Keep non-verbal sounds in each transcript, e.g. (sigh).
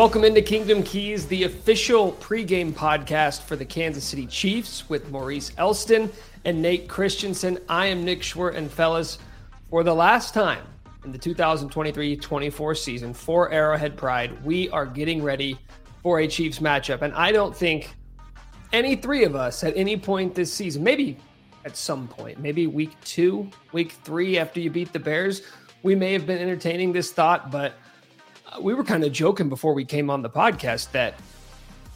Welcome into Kingdom Keys, the official pregame podcast for the Kansas City Chiefs with Maurice Elston and Nate Christensen. I am Nick Schwerdt, and fellas, for the last time in the 2023 24 season for Arrowhead Pride, we are getting ready for a Chiefs matchup. And I don't think any three of us at any point this season, maybe at some point, maybe week two, week three after you beat the Bears, we may have been entertaining this thought, but we were kind of joking before we came on the podcast that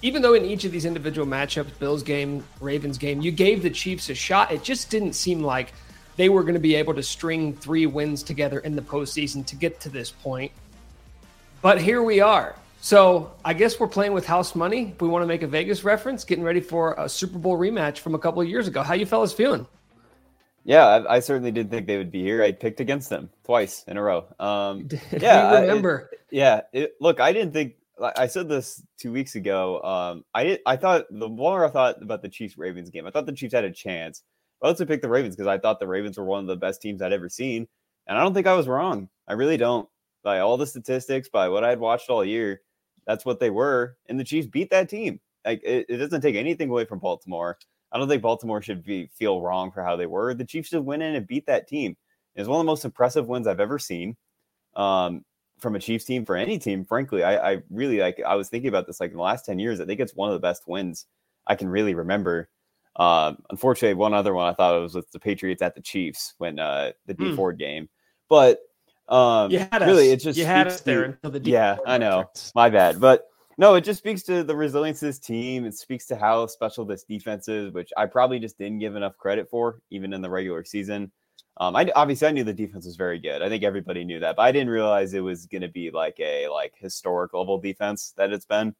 even though in each of these individual matchups, Bills game, Ravens game, you gave the Chiefs a shot, it just didn't seem like they were going to be able to string three wins together in the postseason to get to this point. But here we are. So I guess we're playing with house money. If we want to make a Vegas reference, getting ready for a Super Bowl rematch from a couple of years ago. How you fellas feeling? Yeah, I, I, certainly didn't think they would be here. I picked against them twice in a row. Um, (laughs) yeah, I remember. It, yeah, it, look, I didn't think. I said this two weeks ago. Um, I I thought the more I thought about the Chiefs Ravens game, I thought the Chiefs had a chance. I also picked the Ravens because I thought the Ravens were one of the best teams I'd ever seen, and I don't think I was wrong. I really don't. By all the statistics, by what I'd watched all year, that's what they were, and the Chiefs beat that team. Like it, it doesn't take anything away from Baltimore. I don't think Baltimore should be feel wrong for how they were. The Chiefs just went in and beat that team. It was one of the most impressive wins I've ever seen um, from a Chiefs team for any team. Frankly, I, I, really like. I was thinking about this like in the last ten years. I think it's one of the best wins I can really remember. Um, unfortunately, one other one I thought it was with the Patriots at the Chiefs when uh, the D hmm. Ford game. But um, really, it just you had us there until the D yeah. I know, my bad, but no, it just speaks to the resilience of this team. It speaks to how special this defense is, which I probably just didn't give enough credit for, even in the regular season. Um, I obviously I knew the defense was very good. I think everybody knew that, but I didn't realize it was going to be like a like historic level defense that it's been.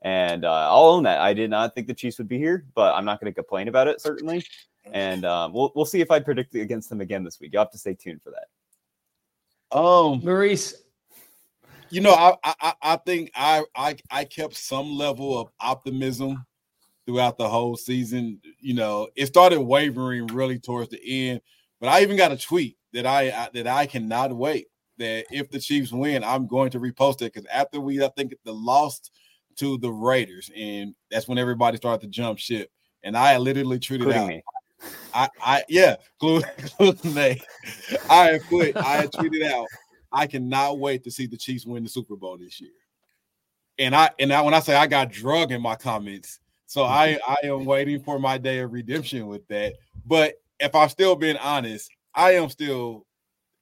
And uh, I'll own that. I did not think the Chiefs would be here, but I'm not going to complain about it certainly. And um, we'll we'll see if I predict against them again this week. You will have to stay tuned for that. Oh, Maurice, you know, I, I I think I I I kept some level of optimism throughout the whole season. You know, it started wavering really towards the end, but I even got a tweet that I, I that I cannot wait that if the Chiefs win, I'm going to repost it because after we I think the lost to the Raiders, and that's when everybody started to jump ship, and I literally tweeted out. Me. I, I yeah, (laughs) including me. I had put I had tweeted out I cannot wait to see the Chiefs win the Super Bowl this year. And I and I, when I say I got drug in my comments, so I (laughs) I am waiting for my day of redemption with that. But if I'm still being honest, I am still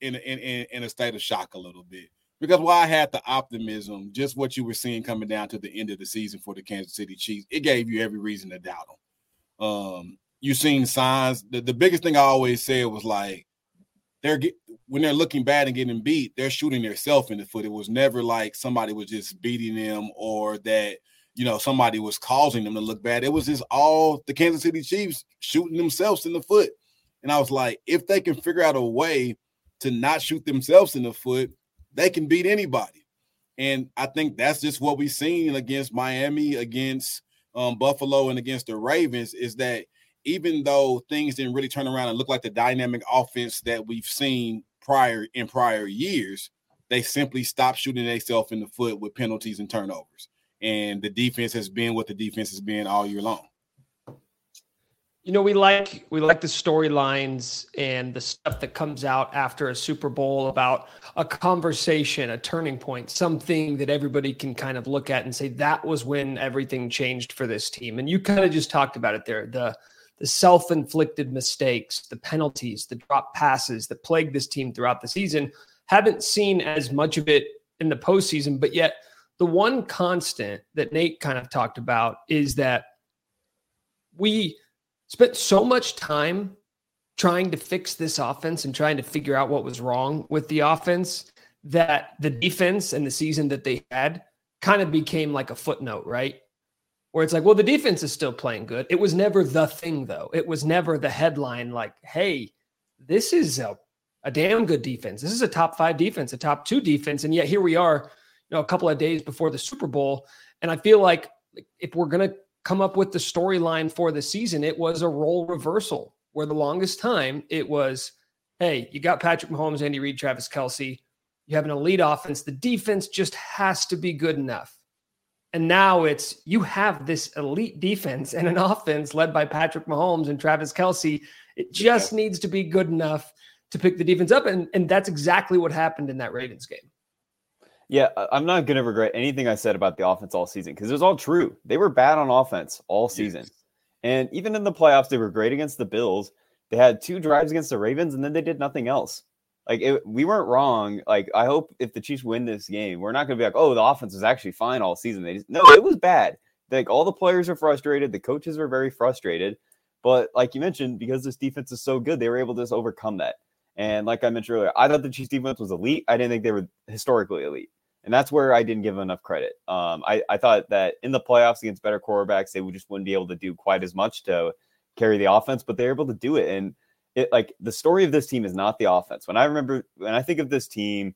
in in in, in a state of shock a little bit because while I had the optimism, just what you were seeing coming down to the end of the season for the Kansas City Chiefs, it gave you every reason to doubt them. Um, you've seen signs. The, the biggest thing I always said was like they're get, when they're looking bad and getting beat, they're shooting themselves in the foot. It was never like somebody was just beating them or that you know somebody was causing them to look bad. It was just all the Kansas City Chiefs shooting themselves in the foot. And I was like, if they can figure out a way to not shoot themselves in the foot, they can beat anybody. And I think that's just what we've seen against Miami, against um, Buffalo, and against the Ravens is that even though things didn't really turn around and look like the dynamic offense that we've seen prior in prior years, they simply stopped shooting themselves in the foot with penalties and turnovers. And the defense has been what the defense has been all year long. You know, we like we like the storylines and the stuff that comes out after a Super Bowl about a conversation, a turning point, something that everybody can kind of look at and say that was when everything changed for this team. And you kind of just talked about it there. The the self inflicted mistakes, the penalties, the drop passes that plagued this team throughout the season. Haven't seen as much of it in the postseason, but yet the one constant that Nate kind of talked about is that we spent so much time trying to fix this offense and trying to figure out what was wrong with the offense that the defense and the season that they had kind of became like a footnote, right? Where it's like, well, the defense is still playing good. It was never the thing, though. It was never the headline like, hey, this is a, a damn good defense. This is a top five defense, a top two defense. And yet here we are, you know, a couple of days before the Super Bowl. And I feel like if we're going to come up with the storyline for the season, it was a role reversal where the longest time it was, hey, you got Patrick Mahomes, Andy Reid, Travis Kelce. You have an elite offense. The defense just has to be good enough And now it's you have this elite defense and an (laughs) offense led by Patrick Mahomes and Travis Kelce. It just yeah. needs to be good enough to pick the defense up. And, and that's exactly what happened in that Ravens game. Yeah, I'm not going to regret anything I said about the offense all season because it was all true. They were bad on offense all season. Yes. And even in the playoffs, they were great against the Bills. They had two drives against the Ravens and then they did nothing else. Like it, we weren't wrong. Like I hope if the Chiefs win this game, we're not going to be like, oh, the offense was actually fine all season. They just no, it was bad. Like all the players are frustrated. The coaches were very frustrated. But like you mentioned, because this defense is so good, they were able to just overcome that. And like I mentioned earlier, I thought the Chiefs defense was elite. I didn't think they were historically elite. And that's where I didn't give enough credit. Um, I, I thought that in the playoffs against better quarterbacks, they would just wouldn't be able to do quite as much to carry the offense, but they're able to do it. And it like the story of this team is not the offense. When I remember when I think of this team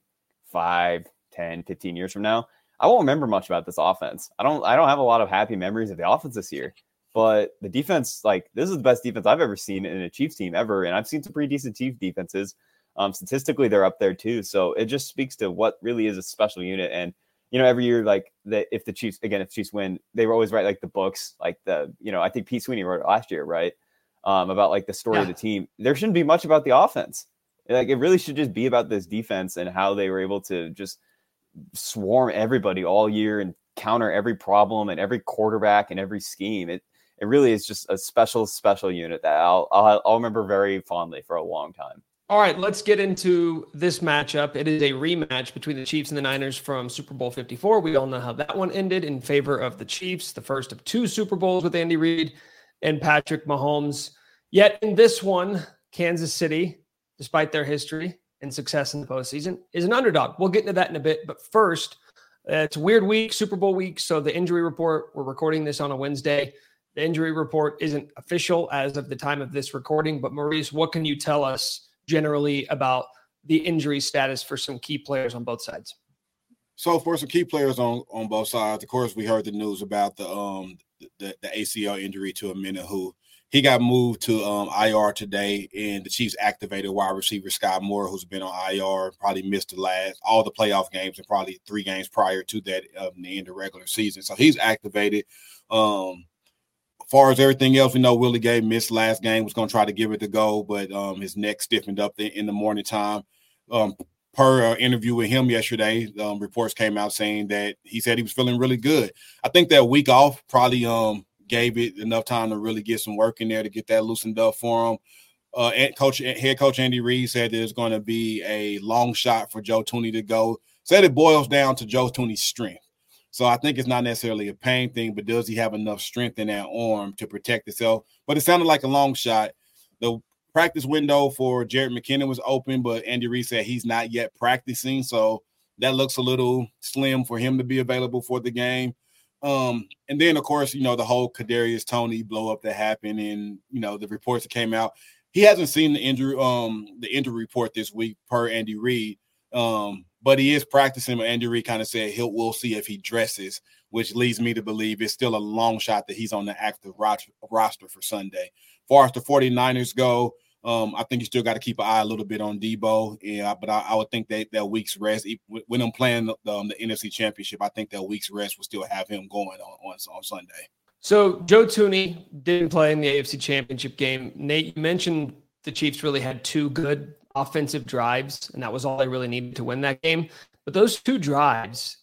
5, 10, 15 years from now, I won't remember much about this offense. I don't I don't have a lot of happy memories of the offense this year. But the defense, like this is the best defense I've ever seen in a Chiefs team ever. And I've seen some pretty decent Chiefs defenses. Um, statistically, they're up there too. So it just speaks to what really is a special unit. And you know, every year, like that, if the Chiefs again, if Chiefs win, they were always write like the books, like the you know, I think Pete Sweeney wrote it last year, right? Um, about like the story yeah. of the team. There shouldn't be much about the offense. Like it really should just be about this defense and how they were able to just swarm everybody all year and counter every problem and every quarterback and every scheme. It it really is just a special special unit that I'll I'll, I'll remember very fondly for a long time. All right, let's get into this matchup. It is a rematch between the Chiefs and the Niners from Super Bowl 54. We all know how that one ended in favor of the Chiefs, the first of two Super Bowls with Andy Reid and Patrick Mahomes. Yet in this one, Kansas City, despite their history and success in the postseason, is an underdog. We'll get into that in a bit. But first, uh, it's a weird week, Super Bowl week. So the injury report, we're recording this on a Wednesday. The injury report isn't official as of the time of this recording. But Maurice, what can you tell us generally about the injury status for some key players on both sides? So for some key players on on both sides, of course, we heard the news about the um the, the ACL injury to Omenihu he got moved to um, IR today, and the Chiefs activated wide receiver Skyy Moore, who's been on IR, probably missed the last all the playoff games and probably three games prior to that um, the end of regular season. So he's activated. Um, far as everything else, we know Willie Gay missed last game, was going to try to give it the go, but um, his neck stiffened up in the morning time. Um, per uh, interview with him yesterday, um, reports came out saying that he said he was feeling really good. I think that week off probably um, gave it enough time to really get some work in there to get that loosened up for him. Uh, and coach, head coach Andy Reid said there's going to be a long shot for Joe Thuney to go. Said it boils down to Joe Thuney's strength. So I think it's not necessarily a pain thing, but does he have enough strength in that arm to protect himself? But it sounded like a long shot. The practice window for Jerick McKinnon was open, but Andy Reid said he's not yet practicing. So that looks a little slim for him to be available for the game. Um, and then of course, you know, the whole Kadarius Toney blow up that happened, and you know, the reports that came out. He hasn't seen the injury, um, the injury report this week per Andy Reid. Um, but he is practicing. But Andy Reid kind of said he'll we'll see if he dresses, which leads me to believe it's still a long shot that he's on the active roster for Sunday. As far as the 49ers go, um, I think you still got to keep an eye a little bit on Deebo. Yeah, but I, I would think that that week's rest, when I'm playing the, um, the, NFC Championship, I think that week's rest will still have him going on on, on Sunday. So Joe Thuney didn't play in the AFC Championship game. Nate, you mentioned the Chiefs really had two good offensive drives, and that was all they really needed to win that game. But those two drives,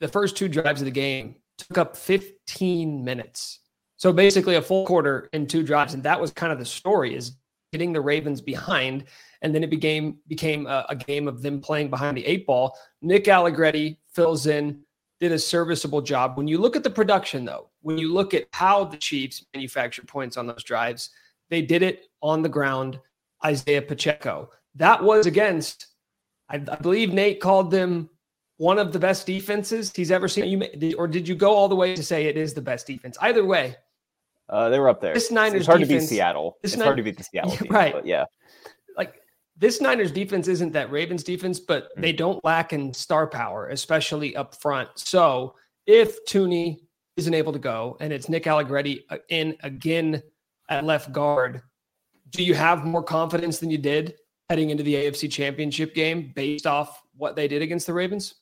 the first two drives of the game, took up 15 minutes. So basically a full quarter in two drives. And that was kind of the story is getting the Ravens behind, and then it became became a, a game of them playing behind the eight ball. Nick Allegretti fills in, did a serviceable job. When you look at the production, though, when you look at how the Chiefs manufactured points on those drives, they did it on the ground. Isaiah Pacheco. That was against, I, I believe Nate called them one of the best defenses he's ever seen. You or did you go all the way to say it is the best defense? Either way, uh, they were up there. This Niners it's hard defense, to beat Seattle. It's hard to beat the Seattle (laughs) team, right? yeah, like this Niners defense isn't that Ravens defense, but mm-hmm. they don't lack in star power, especially up front. So if Thuney isn't able to go, and it's Nick Allegretti uh, in again at left guard, do you have more confidence than you did heading into the AFC Championship game based off what they did against the Ravens?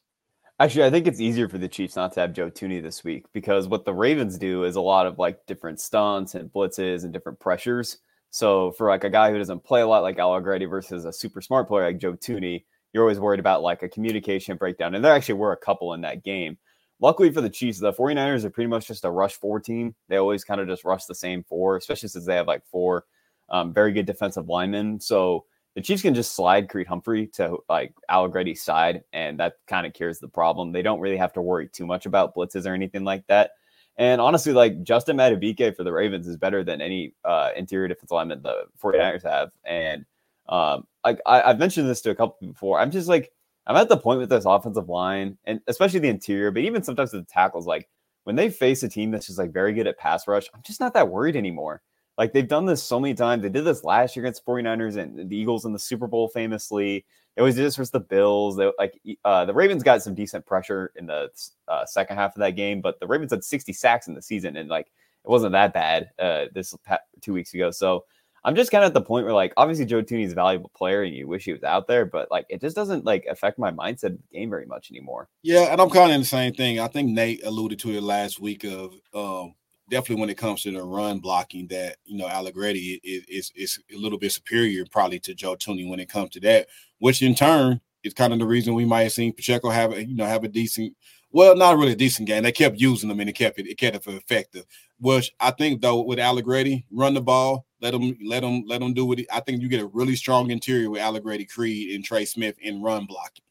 Actually, I think it's easier for the Chiefs not to have Joe Thuney this week because what the Ravens do is a lot of like different stunts and blitzes and different pressures. So for like a guy who doesn't play a lot like Al Allegretti versus a super smart player like Joe Thuney, you're always worried about like a communication breakdown. And there actually were a couple in that game. Luckily for the Chiefs, the 49ers are pretty much just a rush four team. They always kind of just rush the same four, especially since they have like four um, very good defensive linemen. So the Chiefs can just slide Creed Humphrey to like Allegretti's side, and that kind of cures the problem. They don't really have to worry too much about blitzes or anything like that. And honestly, like Justin Madubuike for the Ravens is better than any uh, interior defense lineman the 49ers have. And um, I, I've mentioned this to a couple before. I'm just like, I'm at the point with this offensive line, and especially the interior, but even sometimes the tackles, like when they face a team that's just like very good at pass rush, I'm just not that worried anymore. Like they've done this so many times. They did this last year against 49ers and the Eagles in the Super Bowl famously. They always did this versus the Bills. They, like uh, the Ravens got some decent pressure in the uh, second half of that game, but the Ravens had 60 sacks in the season, and like it wasn't that bad uh, this two weeks ago. So I'm just kind of at the point where like obviously Joe Thuney is a valuable player and you wish he was out there, but like it just doesn't like affect my mindset of the game very much anymore. Yeah, and I'm kind of in the same thing. I think Nate alluded to it last week of um, definitely when it comes to the run blocking, that you know Allegretti is, is is a little bit superior probably to Joe Thuney when it comes to that, which in turn is kind of the reason we might have seen Pacheco have a you know have a decent, well, not really a decent game. They kept using them and it kept it, it kept it effective. Which I think though with Allegretti, run the ball, let them let them let them do what I think you get a really strong interior with Allegretti, Creed, and Trey Smith in run blocking.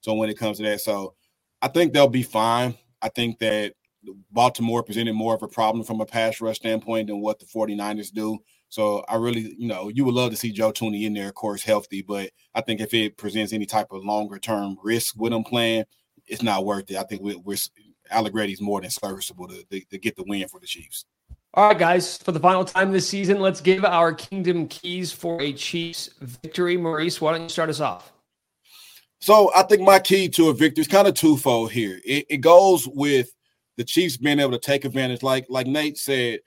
So when it comes to that, so I think they'll be fine. I think that Baltimore presented more of a problem from a pass rush standpoint than what the 49ers do. So I really, you know, you would love to see Joe Thuney in there, of course, healthy. But I think if it presents any type of longer term risk with him playing, it's not worth it. I think we're, we're Allegretti's more than serviceable to, to, to get the win for the Chiefs. All right, guys, for the final time this season, let's give our kingdom keys for a Chiefs victory. Maurice, why don't you start us off? So I think my key to a victory is kind of twofold here. It, it goes with the Chiefs being able to take advantage, like like Nate said,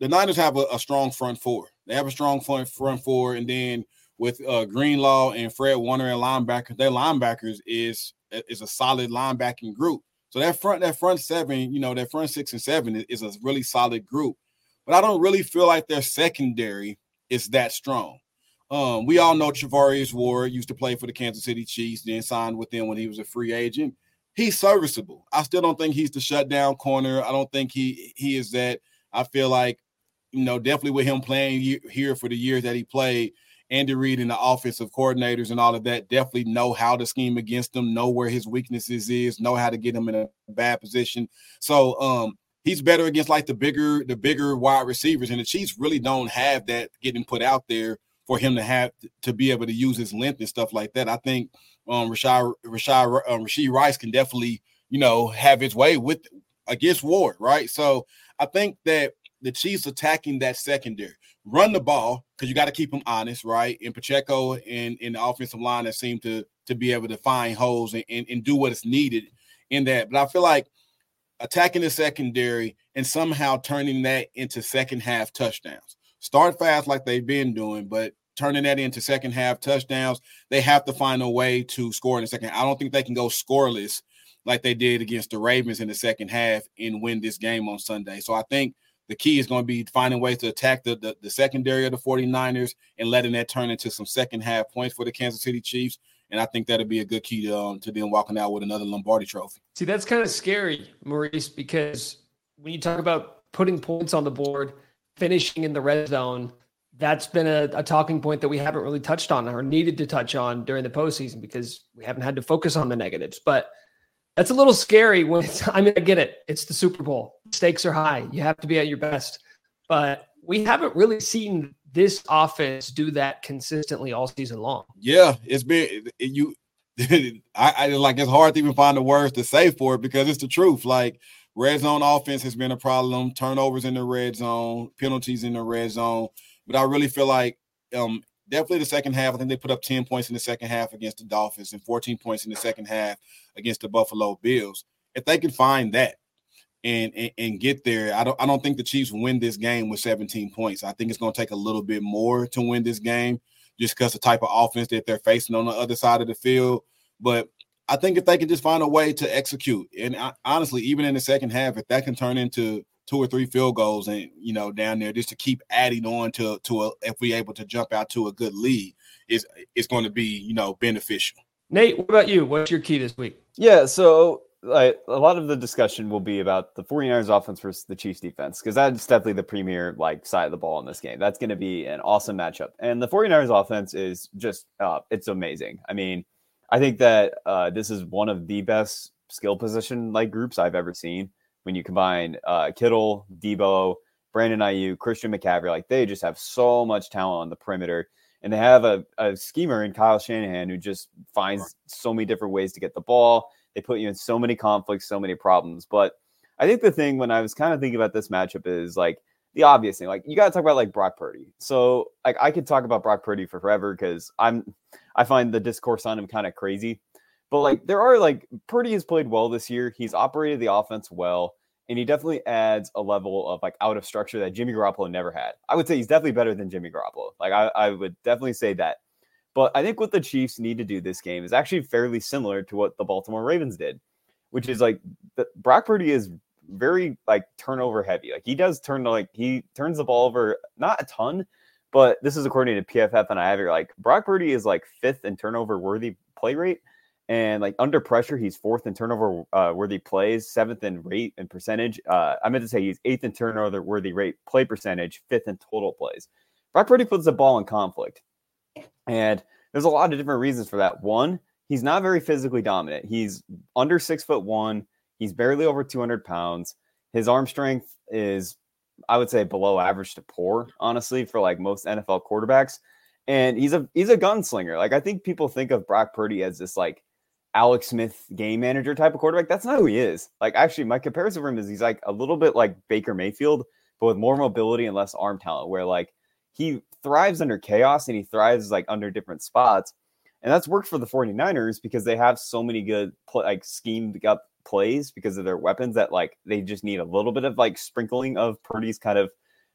the Niners have a, a strong front four. They have a strong front front four, and then with uh, Greenlaw and Fred Warner and linebackers, their linebackers is is a solid linebacking group. So that front that front seven, you know, that front six and seven is, is a really solid group. But I don't really feel like their secondary is that strong. Um, we all know Charvarius Ward used to play for the Kansas City Chiefs, then signed with them when he was a free agent he's serviceable. I still don't think he's the shutdown corner. I don't think he he is that. I feel like, you know, definitely with him playing here for the years that he played, Andy Reid and the offensive coordinators and all of that definitely know how to scheme against him, know where his weaknesses is, know how to get him in a bad position. So um he's better against like the bigger the bigger wide receivers, and the Chiefs really don't have that getting put out there for him to have to be able to use his length and stuff like that. I think um, Rashad Rashad um, Rashee Rice can definitely you know have his way with against Ward, right? So I think that the Chiefs attacking that secondary, run the ball because you got to keep them honest, right? And Pacheco and in the offensive line that seem to to be able to find holes and, and, and do what is needed in that. But I feel like attacking the secondary and somehow turning that into second half touchdowns. Start fast like they've been doing, but turning that into second half touchdowns. They have to find a way to score in the second. I don't think they can go scoreless like they did against the Ravens in the second half and win this game on Sunday. So I think the key is going to be finding ways to attack the, the, the secondary of the 49ers and letting that turn into some second half points for the Kansas City Chiefs. And I think that'll be a good key to, um, to them walking out with another Lombardi trophy. See, that's kind of scary, Maurice, because when you talk about putting points on the board, finishing in the red zone, that's been a, a, talking point that we haven't really touched on or needed to touch on during the postseason because we haven't had to focus on the negatives. But that's a little scary when I mean, I get it. It's the Super Bowl. Stakes are high. You have to be at your best. But we haven't really seen this offense do that consistently all season long. Yeah, it's been you. (laughs) I, I like it's hard to even find the words to say for it because it's the truth. Like red zone offense has been a problem. Turnovers in the red zone, penalties in the red zone but I really feel like um, definitely the second half. I think they put up 10 points in the second half against the Dolphins and 14 points in the second half against the Buffalo Bills. If they can find that and, and, and get there, I don't I don't think the Chiefs win this game with 17 points. I think it's going to take a little bit more to win this game just because the type of offense that they're facing on the other side of the field. But I think if they can just find a way to execute, and I, honestly, even in the second half, if that can turn into two or three field goals, and you know, down there, just to keep adding on to to a, if we're able to jump out to a good lead, is it's going to be you know beneficial. Nate, what about you? What's your key this week? Yeah, so like a lot of the discussion will be about the 49ers offense versus the Chiefs defense because that's definitely the premier like side of the ball in this game. That's going to be an awesome matchup. And the 49ers offense is just uh, it's amazing. I mean, I think that uh, this is one of the best skill position like groups I've ever seen. When you combine uh, Kittle, Deebo, Brandon Aiyuk, Christian McCaffrey, like they just have so much talent on the perimeter, and they have a, a schemer in Kyle Shanahan who just finds so many different ways to get the ball. They put you in so many conflicts, so many problems. But I think the thing when I was kind of thinking about this matchup is like the obvious thing. Like you got to talk about like Brock Purdy. So like I could talk about Brock Purdy for forever because I'm I find the discourse on him kind of crazy. But like there are like Purdy has played well this year. He's operated the offense well, and he definitely adds a level of like out of structure that Jimmy Garoppolo never had. I would say he's definitely better than Jimmy Garoppolo. Like I, I would definitely say that. But I think what the Chiefs need to do this game is actually fairly similar to what the Baltimore Ravens did, which is like the, Brock Purdy is very like turnover heavy. Like he does turn like he turns the ball over not a ton, but this is according to PFF and I have here like Brock Purdy is like fifth in turnover worthy play rate. And like under pressure, he's fourth in turnover uh, worthy plays, seventh in rate and percentage. Uh, I meant to say he's eighth in turnover worthy rate play percentage, fifth in total plays. Brock Purdy puts the ball in conflict. And there's a lot of different reasons for that. One, he's not very physically dominant. He's under six foot one. He's barely over 200 pounds. His arm strength is, I would say, below average to poor, honestly, for like most NFL quarterbacks. And he's a he's a gunslinger. Like I think people think of Brock Purdy as this like Alex Smith game manager type of quarterback. That's not who he is. Like actually, my comparison for him is he's like a little bit like Baker Mayfield, but with more mobility and less arm talent. Where like he thrives under chaos and he thrives like under different spots. And that's worked for the 49ers because they have so many good like schemed up plays because of their weapons that like they just need a little bit of like sprinkling of Purdy's kind of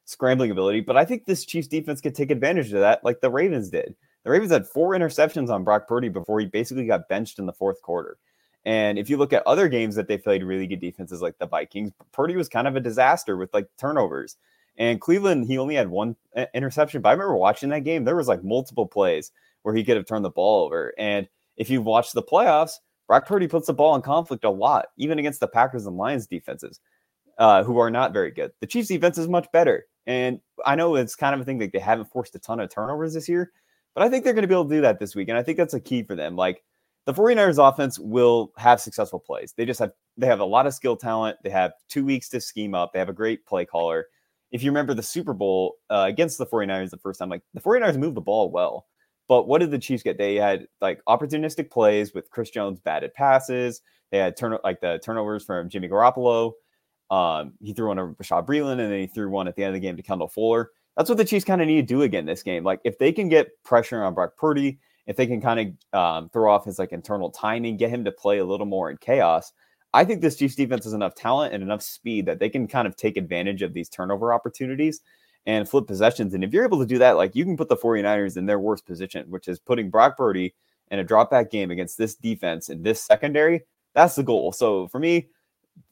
scrambling ability. But I think this Chiefs defense could take advantage of that, like the Ravens did. The Ravens had four interceptions on Brock Purdy before he basically got benched in the fourth quarter. And if you look at other games that they played really good defenses like the Vikings, Purdy was kind of a disaster with like turnovers. And Cleveland, he only had one uh, interception. But I remember watching that game. There was like multiple plays where he could have turned the ball over. And if you've watched the playoffs, Brock Purdy puts the ball in conflict a lot, even against the Packers and Lions defenses, uh, who are not very good. The Chiefs defense is much better. And I know it's kind of a thing that they haven't forced a ton of turnovers this year, but I think they're going to be able to do that this week. And I think that's a key for them. Like the 49ers offense will have successful plays. They just have they have a lot of skill talent. They have two weeks to scheme up. They have a great play caller if you remember the Super Bowl uh, against the 49ers the first time, like the 49ers moved the ball well. But what did the Chiefs get? They had like opportunistic plays with Chris Jones batted passes. They had turn like the turnovers from Jimmy Garoppolo. Um, he threw one over Bashaud Breeland, and then he threw one at the end of the game to Kendall Fuller. That's what the Chiefs kind of need to do again this game. Like if they can get pressure on Brock Purdy, if they can kind of um, throw off his like internal timing, get him to play a little more in chaos, I think this Chiefs defense has enough talent and enough speed that they can kind of take advantage of these turnover opportunities and flip possessions. And if you're able to do that, like you can put the 49ers in their worst position, which is putting Brock Purdy in a drop back game against this defense in this secondary. That's the goal. So for me,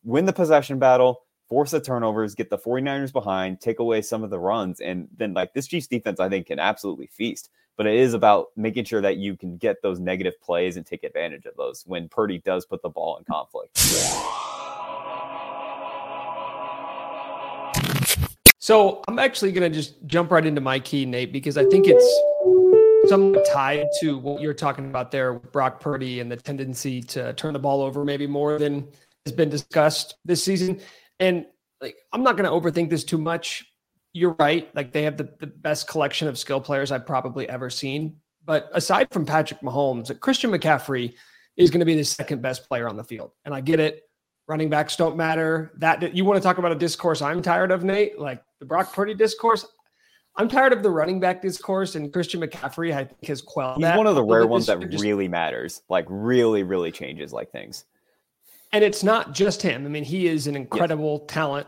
win the possession battle, force the turnovers, get the 49ers behind, take away some of the runs. And then, like, this Chiefs defense, I think, can absolutely feast but it is about making sure that you can get those negative plays and take advantage of those when Purdy does put the ball in conflict. So I'm actually going to just jump right into my key, Nate, because I think it's somewhat tied to what you're talking about there with Brock Purdy and the tendency to turn the ball over maybe more than has been discussed this season. And like, I'm not going to overthink this too much you're right. Like they have the, the best collection of skill players I've probably ever seen. But aside from Patrick Mahomes, Christian McCaffrey is going to be the second best player on the field. And I get it. Running backs don't matter. That you want to talk about a discourse I'm tired of, Nate, like the Brock Purdy discourse. I'm tired of the running back discourse, and Christian McCaffrey, I think, has quelled He's that. one of the rare ones that really matters, like really, really changes like things. And it's not just him. I mean, he is an incredible yes. talent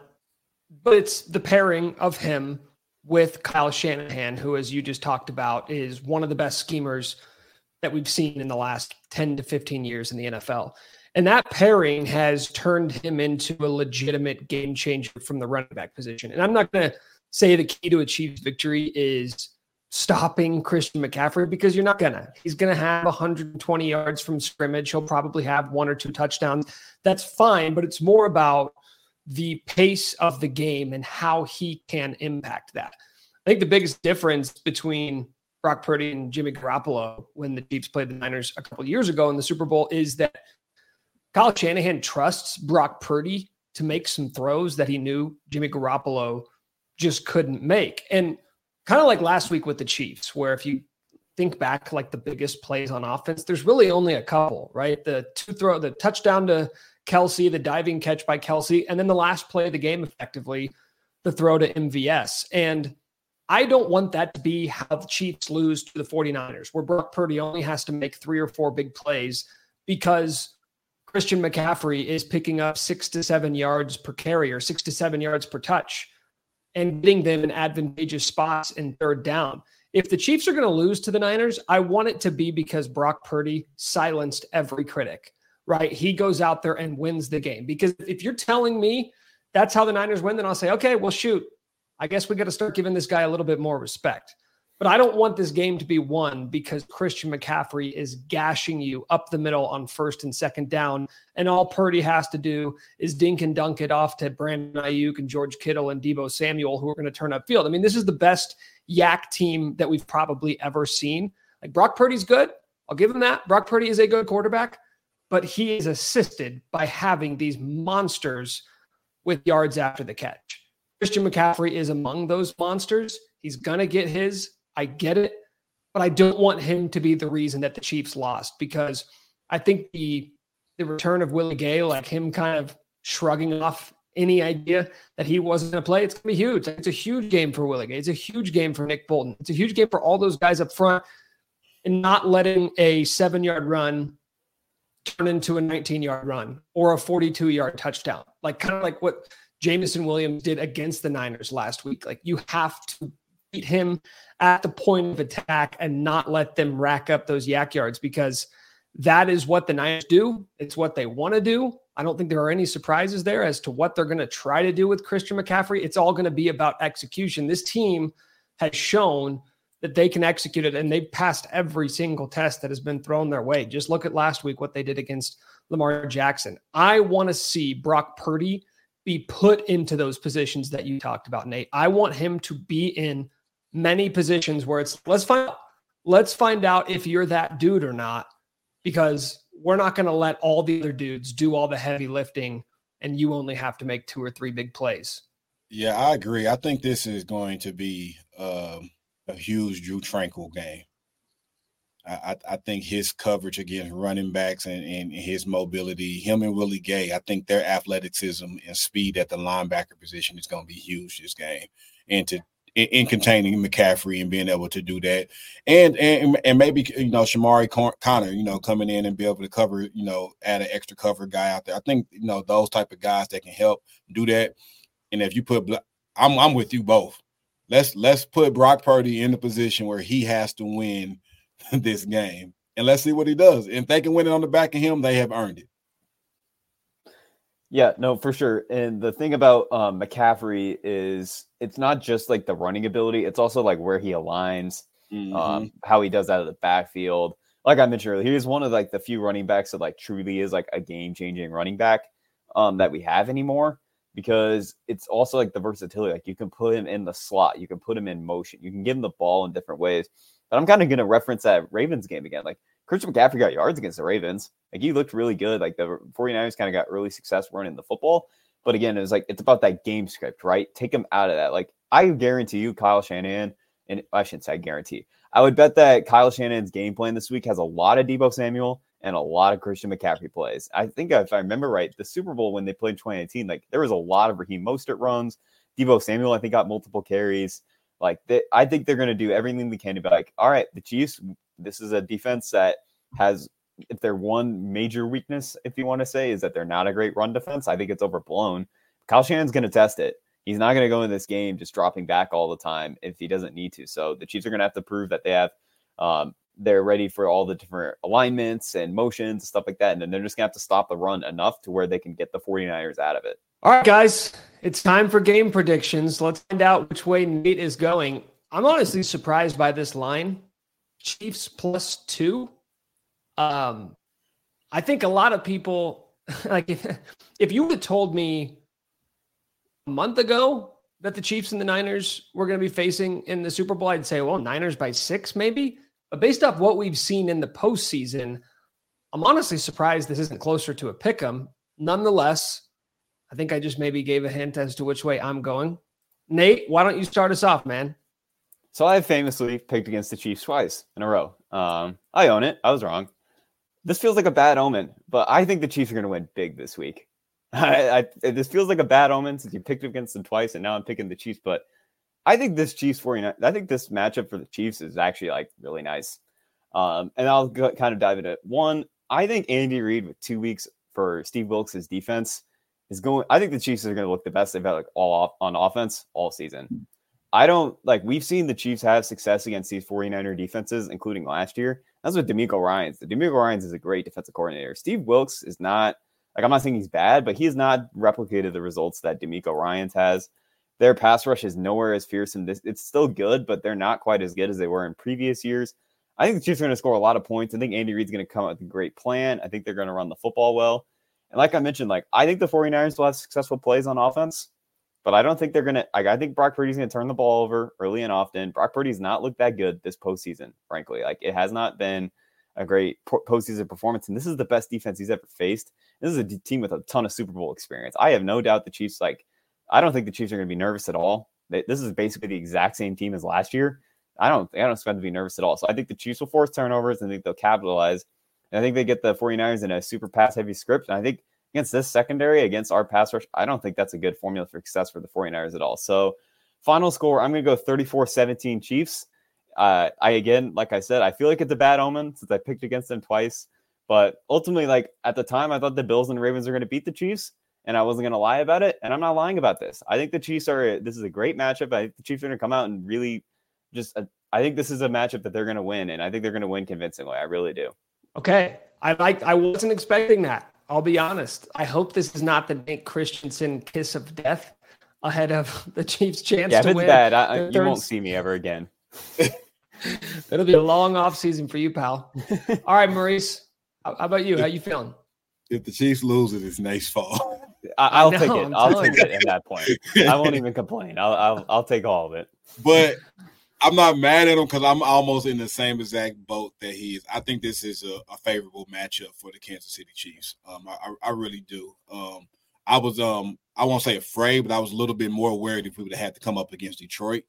but it's the pairing of him with Kyle Shanahan, who, as you just talked about, is one of the best schemers that we've seen in the last 10 to 15 years in the NFL. And that pairing has turned him into a legitimate game changer from the running back position. And I'm not going to say the key to achieve victory is stopping Christian McCaffrey because you're not gonna. He's gonna have 120 yards from scrimmage. He'll probably have one or two touchdowns. That's fine, but it's more about the pace of the game and how he can impact that. I think the biggest difference between Brock Purdy and Jimmy Garoppolo when the Chiefs played the Niners a couple years ago in the Super Bowl is that Kyle Shanahan trusts Brock Purdy to make some throws that he knew Jimmy Garoppolo just couldn't make. And kind of like last week with the Chiefs, where if you think back like the biggest plays on offense, there's really only a couple, right? The two throw, the touchdown to Kelce, the diving catch by Kelce, and then the last play of the game, effectively, the throw to MVS. And I don't want that to be how the Chiefs lose to the 49ers, where Brock Purdy only has to make three or four big plays because Christian McCaffrey is picking up six to seven yards per carry or six to seven yards per touch and getting them in advantageous spots in third down. If the Chiefs are going to lose to the Niners, I want it to be because Brock Purdy silenced every critic, right? He goes out there and wins the game. Because if you're telling me that's how the Niners win, then I'll say, okay, well, shoot, I guess we got to start giving this guy a little bit more respect. But I don't want this game to be won because Christian McCaffrey is gashing you up the middle on first and second down. And all Purdy has to do is dink and dunk it off to Brandon Aiyuk and George Kittle and Deebo Samuel, who are going to turn up field. I mean, this is the best YAC team that we've probably ever seen. Like Brock Purdy's good. I'll give him that. Brock Purdy is a good quarterback, but he is assisted by having these monsters with yards after the catch. Christian McCaffrey is among those monsters. He's going to get his. I get it, but I don't want him to be the reason that the Chiefs lost because I think the the return of Willie Gay, like him kind of shrugging off any idea that he wasn't going to play, it's going to be huge. It's a huge game for Willie Gay. It's a huge game for Nick Bolton. It's a huge game for all those guys up front and not letting a seven yard run turn into a 19 yard run or a 42 yard touchdown. Like kind of like what Jameson Williams did against the Niners last week. Like you have to beat him at the point of attack and not let them rack up those YAC yards because that is what the Niners do. It's what they want to do. I don't think there are any surprises there as to what they're going to try to do with Christian McCaffrey. It's all going to be about execution. This team has shown that they can execute it and they've passed every single test that has been thrown their way. Just look at last week what they did against Lamar Jackson. I want to see Brock Purdy be put into those positions that you talked about, Nate. I want him to be in many positions where it's let's find let's find out if you're that dude or not because we're not going to let all the other dudes do all the heavy lifting and you only have to make two or three big plays. Yeah, I agree. I think this is going to be um, a huge Drue Tranquill game. I, I, think his coverage against running backs and, and his mobility, him and Willie Gay, I think their athleticism and speed at the linebacker position is going to be huge this game. And to in, in, containing McCaffrey and being able to do that, and and and maybe you know Chamarri Conner, you know, coming in and be able to cover, you know, add an extra cover guy out there. I think you know those type of guys that can help do that. And if you put, I'm I'm with you both. Let's let's put Brock Purdy in the position where he has to win (laughs) this game, and let's see what he does. And if they can win it on the back of him, they have earned it. Yeah, no, for sure. And the thing about um, McCaffrey is it's not just like the running ability; it's also like where he aligns, mm-hmm. um, how he does out of the backfield. Like I mentioned earlier, he's one of like the few running backs that like truly is like a game changing running back um, that we have anymore because it's also like the versatility. Like you can put him in the slot, you can put him in motion, you can give him the ball in different ways. But I'm kind of going to reference that Ravens game again. Like Christian McCaffrey got yards against the Ravens. Like he looked really good. Like the 49ers kind of got early success running the football. But again, it was like it's about that game script, right? Take him out of that. Like I guarantee you, Kyle Shanahan, and I shouldn't say I guarantee. I would bet that Kyle Shanahan's game plan this week has a lot of Deebo Samuel and a lot of Christian McCaffrey plays. I think if I remember right, the Super Bowl when they played in 2018, like there was a lot of Raheem Mostert runs. Deebo Samuel, I think, got multiple carries. Like they, I think they're going to do everything they can to be like, all right, the Chiefs. This is a defense that has if their one major weakness, if you want to say, is that they're not a great run defense, I think it's overblown. Kyle Shanahan's going to test it. He's not going to go in this game just dropping back all the time if he doesn't need to. So the Chiefs are going to have to prove that they have um, they're ready for all the different alignments and motions and stuff like that. And then they're just going to have to stop the run enough to where they can get the 49ers out of it. All right, guys, it's time for game predictions. Let's find out which way Nate is going. I'm honestly surprised by this line Chiefs plus two. Um, I think a lot of people, (laughs) like, if, if you would have told me a month ago that the Chiefs and the Niners were going to be facing in the Super Bowl, I'd say, well, Niners by six, maybe. But based off what we've seen in the postseason, I'm honestly surprised this isn't closer to a pick 'em. Nonetheless, I think I just maybe gave a hint as to which way I'm going. Nate, why don't you start us off, man? So I famously picked against the Chiefs twice in a row. Um, I own it. I was wrong. This feels like a bad omen, but I think the Chiefs are going to win big this week. (laughs) I, I, this feels like a bad omen since you picked against them twice, and now I'm picking the Chiefs. But I think this Chiefs 49, I think this matchup for the Chiefs is actually like really nice. Um, and I'll go, kind of dive into it. One, I think Andy Reid with two weeks for Steve Wilks' defense is going. I think the Chiefs are going to look the best they've had like all off, on offense all season. I don't like we've seen the Chiefs have success against these 49er defenses, including last year. That's with DeMeco Ryans. The DeMeco Ryans is a great defensive coordinator. Steve Wilks is not like I'm not saying he's bad, but he has not replicated the results that DeMeco Ryans has. Their pass rush is nowhere as fearsome. This it's still good, but they're not quite as good as they were in previous years. I think the Chiefs are going to score a lot of points. I think Andy Reid's going to come up with a great plan. I think they're going to run the football well. And like I mentioned, like I think the 49ers will have successful plays on offense, but I don't think they're to. Like, I think Brock Purdy's to turn the ball over early and often. Brock Purdy's not looked that good this postseason, frankly. Like it has not been a great postseason performance, and this is the best defense he's ever faced. This is a team with a ton of Super Bowl experience. I have no doubt the Chiefs like I don't think the Chiefs are going to be nervous at all. this is basically the exact same team as last year. I don't I don't expect to be nervous at all. So I think the Chiefs will force turnovers and I think they'll capitalize. And I think they get the 49ers in a super pass heavy script. And I think against this secondary, against our pass rush, I don't think that's a good formula for success for the 49ers at all. So final score, I'm going to go 34-17 Chiefs. Uh, I again, like I said, I feel like it's a bad omen since I picked against them twice. But ultimately, like at the time, I thought the Bills and Ravens are going to beat the Chiefs and I wasn't going to lie about it. And I'm not lying about this. I think the Chiefs are, this is a great matchup. I think the Chiefs are going to come out and really just, uh, I think this is a matchup that they're going to win. And I think they're going to win convincingly. I really do. Okay. I like, I wasn't expecting that. I'll be honest. I hope this is not the Nate Christensen kiss of death ahead of (laughs) the Chiefs' chance yeah, to if win. it's bad, I, you won't see me ever again. (laughs) It'll be a long off season for you, pal. (laughs) All right, Maurice. How, how about you? How you feeling? If the Chiefs lose, it's Nate's fault. I, will take it. i will take it at that point. I won't even complain. I'll, I'll I'll take all of it. But I'm not mad at him because I'm almost in the same exact boat that he is. I think this is a, a favorable matchup for the Kansas City Chiefs. Um, I, I really do. Um, I was um I won't say afraid, but I was a little bit more worried if we would have had to come up against Detroit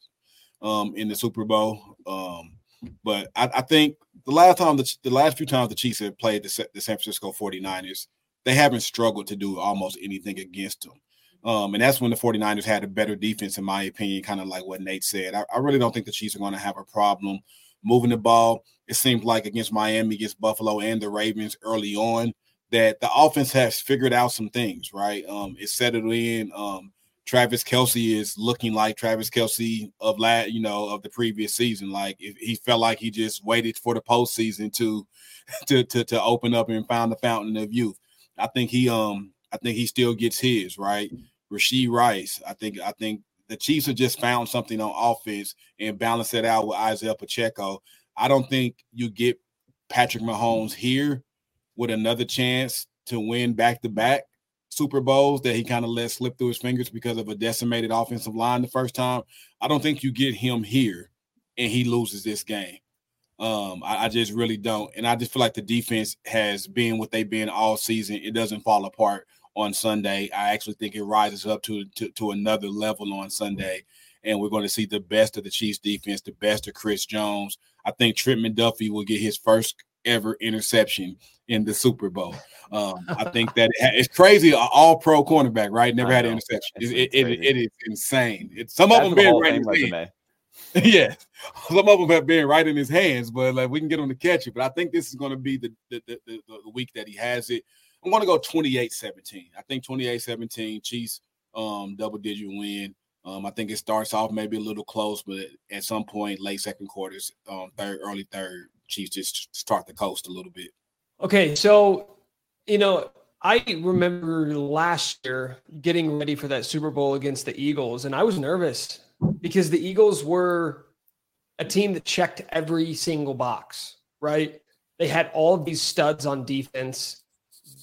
um in the Super Bowl. Um, but I, I think the last time the, the last few times the Chiefs have played the, the San Francisco 49ers, they haven't struggled to do almost anything against them. Um, and that's when the 49ers had a better defense, in my opinion, kind of like what Nate said. I, I really don't think the Chiefs are going to have a problem moving the ball. It seems like against Miami, against Buffalo, and the Ravens early on, that the offense has figured out some things, right? Um, it's settled in. Um, Travis Kelce is looking like Travis Kelce of last, you know, of the previous season. Like he felt like he just waited for the postseason to, (laughs) to to to open up and found the fountain of youth. I think he um I think he still gets his right. Rashee Rice. I think I think the Chiefs have just found something on offense and balance it out with Isaiah Pacheco. I don't think you get Patrick Mahomes here with another chance to win back to back Super Bowls that he kind of let slip through his fingers because of a decimated offensive line the first time. I don't think you get him here and he loses this game. Um, I, I, just really don't. And I just feel like the defense has been what they've been all season. It doesn't fall apart on Sunday. I actually think it rises up to, to, to another level on Sunday. And we're going to see the best of the Chiefs defense, the best of Chris Jones. I think Trent McDuffie will get his first ever interception in the Super Bowl. Um, I think that it, it's crazy. All pro cornerback, right? Never had an interception. It, it, it is insane. It's, some That's of them been right in his hands. (laughs) yeah, some of them have been right in his hands, but like we can get him to catch it. But I think this is going to be the the, the, the, the week that he has it. I'm going to go 28-17. I think 28-17 Chiefs um, double digit win. Um, I think it starts off maybe a little close, but at some point, late second quarters, um, third, early third, Chiefs just start the coast a little bit. Okay, so you know, I remember last year getting ready for that Super Bowl against the Eagles, and I was nervous because the Eagles were a team that checked every single box, right? They had all these studs on defense.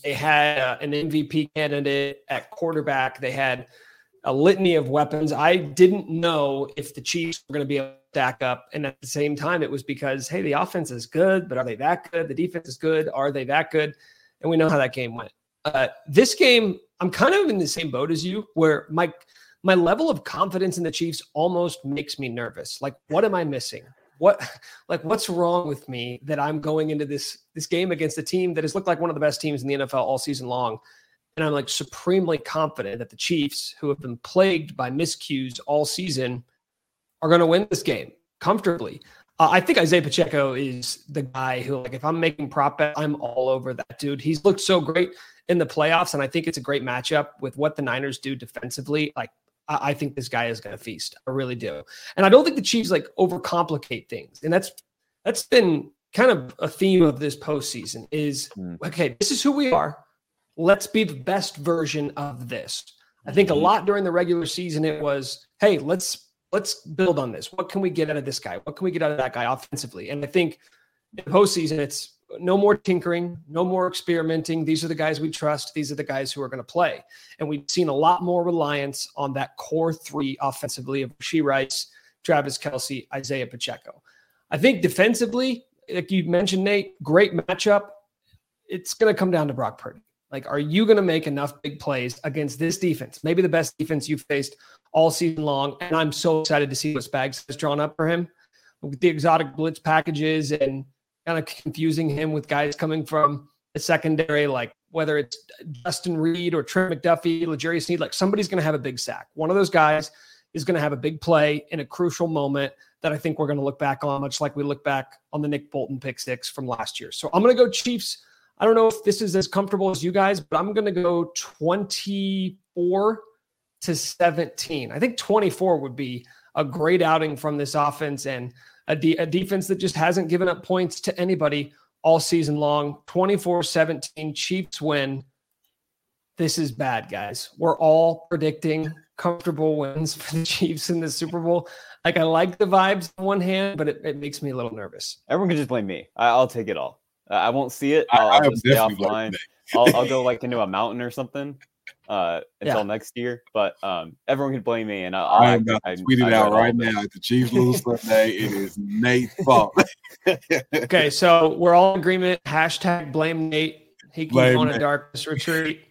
They had uh, an MVP candidate at quarterback. They had a litany of weapons. I didn't know if the Chiefs were going to be able to stack up. And at the same time, it was because, hey, the offense is good, but are they that good? The defense is good. Are they that good? And we know how that game went. Uh, this game, I'm kind of in the same boat as you, where my my level of confidence in the Chiefs almost makes me nervous. Like, what am I missing? What like what's wrong with me that I'm going into this this game against a team that has looked like one of the best teams in the NFL all season long? And I'm like supremely confident that the Chiefs, who have been plagued by miscues all season, are going to win this game comfortably. Uh, I think Isaiah Pacheco is the guy who, like, if I'm making prop bet, I'm all over that dude. He's looked so great in the playoffs, and I think it's a great matchup with what the Niners do defensively. Like, I, I think this guy is going to feast. I really do, and I don't think the Chiefs like overcomplicate things, and that's that's been kind of a theme of this postseason. Is mm. okay, this is who we are let's be the best version of this. I think a mm-hmm. lot during the regular season it was, hey, let's let's build on this. What can we get out of this guy? What can we get out of that guy offensively? And I think in the postseason, it's no more tinkering, no more experimenting. These are the guys we trust. These are the guys who are going to play. And we've seen a lot more reliance on that core three offensively of Rashee Rice, Travis Kelce, Isaiah Pacheco. I think defensively, like you mentioned, Nate, great matchup. It's going to come down to Brock Purdy. Like, are you going to make enough big plays against this defense? Maybe the best defense you've faced all season long. And I'm so excited to see what Spags has drawn up for him with the exotic blitz packages and kind of confusing him with guys coming from the secondary, like whether it's Justin Reid or Trent McDuffie, L'Jarius Sneed, like somebody's going to have a big sack. One of those guys is going to have a big play in a crucial moment that I think we're going to look back on, much like we look back on the Nick Bolton pick six from last year. So I'm going to go Chiefs I don't know if this is as comfortable as you guys, but I'm going to go 24 to 17. I think 24 would be a great outing from this offense and a, de- a defense that just hasn't given up points to anybody all season long. 24 17, Chiefs win. This is bad, guys. We're all predicting comfortable wins for the (laughs) Chiefs in the Super Bowl. Like, I like the vibes on one hand, but it, it makes me a little nervous. Everyone can just blame me. I, will take it all. I won't see it. I'll, I, I'll just stay offline. I'll, I'll go like into a mountain or something uh, until yeah. next year. But um, everyone can blame me, and I'll, I am about to tweet it out right now. If the Chiefs lose (laughs) Sunday, it is Nate's fault. (laughs) okay, so we're all in agreement. Hashtag blame Nate. He can blame go on Nate. a darkness retreat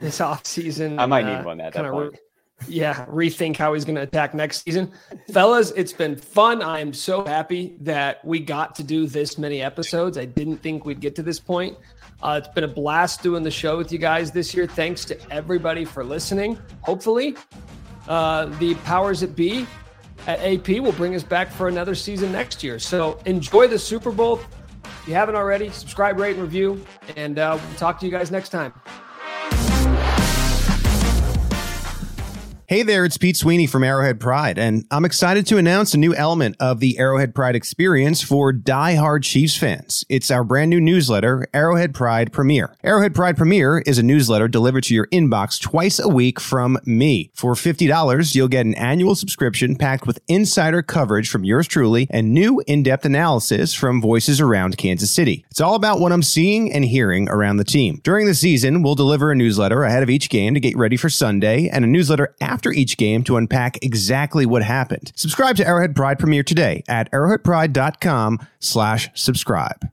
this off season. I might uh, need one at that point. Re- yeah, rethink how he's going to attack next season. Fellas, it's been fun. I am so happy that we got to do this many episodes. I didn't think we'd get to this point. Uh, it's been a blast doing the show with you guys this year. Thanks to everybody for listening. Hopefully, uh, the powers that be at AP will bring us back for another season next year. So enjoy the Super Bowl. If you haven't already, subscribe, rate, and review, and uh, we'll talk to you guys next time. Hey there, it's Pete Sweeney from Arrowhead Pride, and I'm excited to announce a new element of the Arrowhead Pride experience for die-hard Chiefs fans. It's our brand new newsletter, Arrowhead Pride Premier. Arrowhead Pride Premier is a newsletter delivered to your inbox twice a week from me. For $50, you'll get an annual subscription packed with insider coverage from yours truly and new in-depth analysis from voices around Kansas City. It's all about what I'm seeing and hearing around the team. During the season, we'll deliver a newsletter ahead of each game to get ready for Sunday and a newsletter after after each game to unpack exactly what happened. Subscribe to Arrowhead Pride Premier today at arrowheadpride.com slash subscribe.